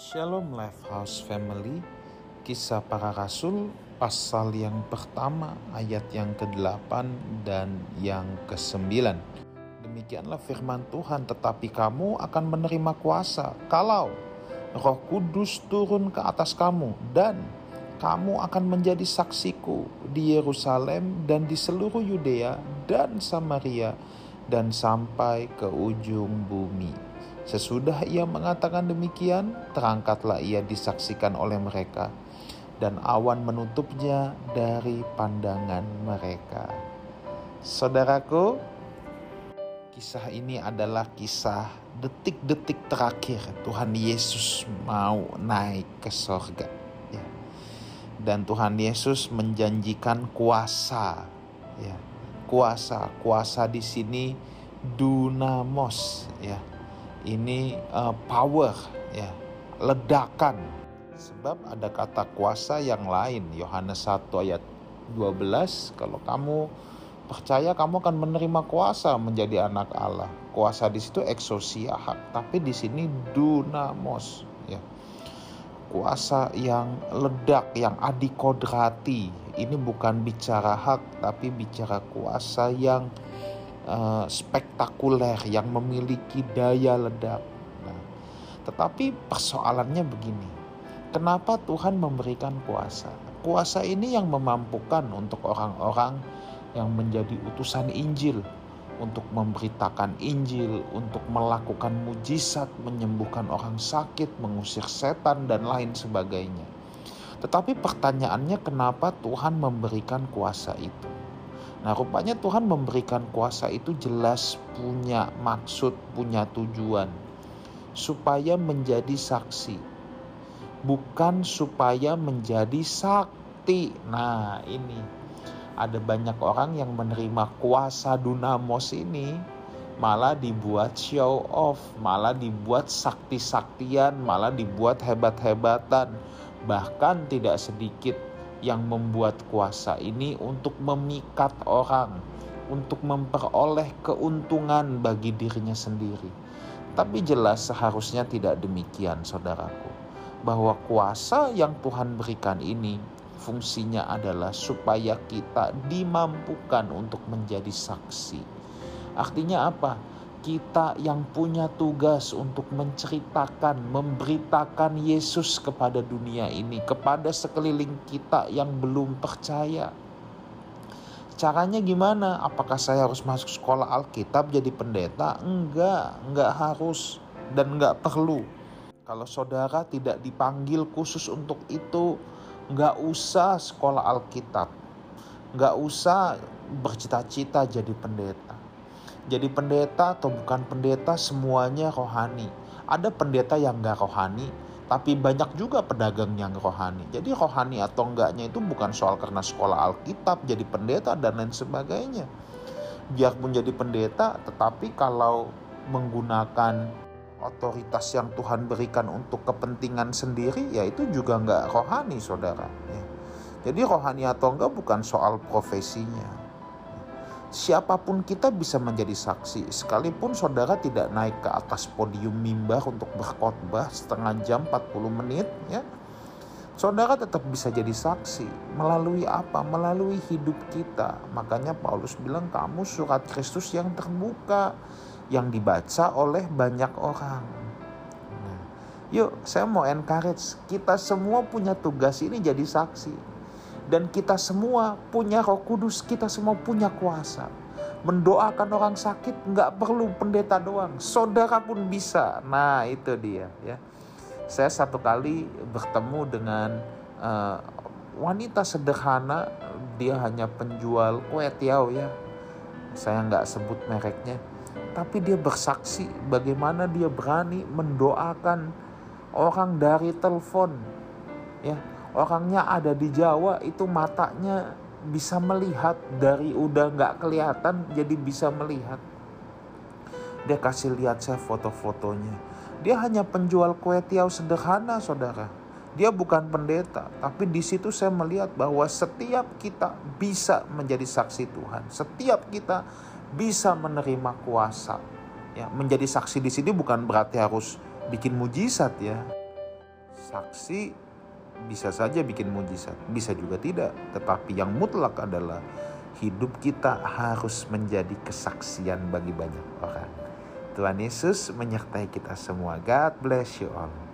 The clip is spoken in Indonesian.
Shalom Life House Family Kisah para Rasul pasal yang pertama ayat yang ke-8 dan yang ke-9 Demikianlah firman Tuhan tetapi kamu akan menerima kuasa kalau roh kudus turun ke atas kamu dan kamu akan menjadi saksiku di Yerusalem dan di seluruh Yudea dan Samaria dan sampai ke ujung bumi. Sesudah ia mengatakan demikian, terangkatlah ia disaksikan oleh mereka, dan awan menutupnya dari pandangan mereka. Saudaraku, kisah ini adalah kisah detik-detik terakhir Tuhan Yesus mau naik ke sorga. Ya. Dan Tuhan Yesus menjanjikan kuasa, ya. kuasa, kuasa di sini dunamos, ya ini uh, power ya ledakan. Sebab ada kata kuasa yang lain Yohanes 1 ayat 12 kalau kamu percaya kamu akan menerima kuasa menjadi anak Allah. Kuasa di situ eksosia hak tapi di sini dunamos ya. Kuasa yang ledak yang adikodrati. Ini bukan bicara hak tapi bicara kuasa yang uh, spektakuler yang memiliki daya ledak. Nah, tetapi persoalannya begini, kenapa Tuhan memberikan kuasa? Kuasa ini yang memampukan untuk orang-orang yang menjadi utusan Injil untuk memberitakan Injil, untuk melakukan mujizat, menyembuhkan orang sakit, mengusir setan, dan lain sebagainya. Tetapi pertanyaannya, kenapa Tuhan memberikan kuasa itu? Nah, rupanya Tuhan memberikan kuasa itu jelas punya maksud, punya tujuan, supaya menjadi saksi, bukan supaya menjadi sakti. Nah, ini. Ada banyak orang yang menerima kuasa dunamos ini. Malah dibuat show off, malah dibuat sakti-saktian, malah dibuat hebat-hebatan, bahkan tidak sedikit yang membuat kuasa ini untuk memikat orang, untuk memperoleh keuntungan bagi dirinya sendiri. Tapi jelas seharusnya tidak demikian, saudaraku, bahwa kuasa yang Tuhan berikan ini fungsinya adalah supaya kita dimampukan untuk menjadi saksi. Artinya apa? Kita yang punya tugas untuk menceritakan, memberitakan Yesus kepada dunia ini, kepada sekeliling kita yang belum percaya. Caranya gimana? Apakah saya harus masuk sekolah Alkitab jadi pendeta? Enggak, enggak harus dan enggak perlu. Kalau saudara tidak dipanggil khusus untuk itu, enggak usah sekolah Alkitab. Enggak usah bercita-cita jadi pendeta jadi pendeta atau bukan pendeta semuanya rohani. Ada pendeta yang gak rohani, tapi banyak juga pedagang yang rohani. Jadi rohani atau enggaknya itu bukan soal karena sekolah Alkitab, jadi pendeta dan lain sebagainya. Biarpun jadi pendeta, tetapi kalau menggunakan otoritas yang Tuhan berikan untuk kepentingan sendiri, ya itu juga nggak rohani, saudara. Ya. Jadi rohani atau enggak bukan soal profesinya, siapa pun kita bisa menjadi saksi. Sekalipun saudara tidak naik ke atas podium mimbar untuk berkhotbah setengah jam 40 menit ya saudara tetap bisa jadi saksi. Melalui apa? Melalui hidup kita. Makanya Paulus bilang kamu surat Kristus yang terbuka yang dibaca oleh banyak orang. Nah, yuk saya mau encourage kita semua punya tugas ini jadi saksi dan kita semua punya roh kudus, kita semua punya kuasa. Mendoakan orang sakit nggak perlu pendeta doang, saudara pun bisa. Nah itu dia ya. Saya satu kali bertemu dengan uh, wanita sederhana, dia hanya penjual kue tiaw ya. Saya nggak sebut mereknya, tapi dia bersaksi bagaimana dia berani mendoakan orang dari telepon ya orangnya ada di Jawa itu matanya bisa melihat. Dari udah nggak kelihatan jadi bisa melihat. Dia kasih lihat saya foto-fotonya. Dia hanya penjual kue tiaw sederhana saudara. Dia bukan pendeta tapi di situ saya melihat bahwa setiap kita bisa menjadi saksi Tuhan. Setiap kita bisa menerima kuasa. Ya menjadi saksi di sini bukan berarti harus bikin mujizat ya. Saksi bisa saja bikin mujizat, bisa juga tidak. Tetapi yang mutlak adalah hidup kita harus menjadi kesaksian bagi banyak orang. Tuhan Yesus menyertai kita semua. God bless you all.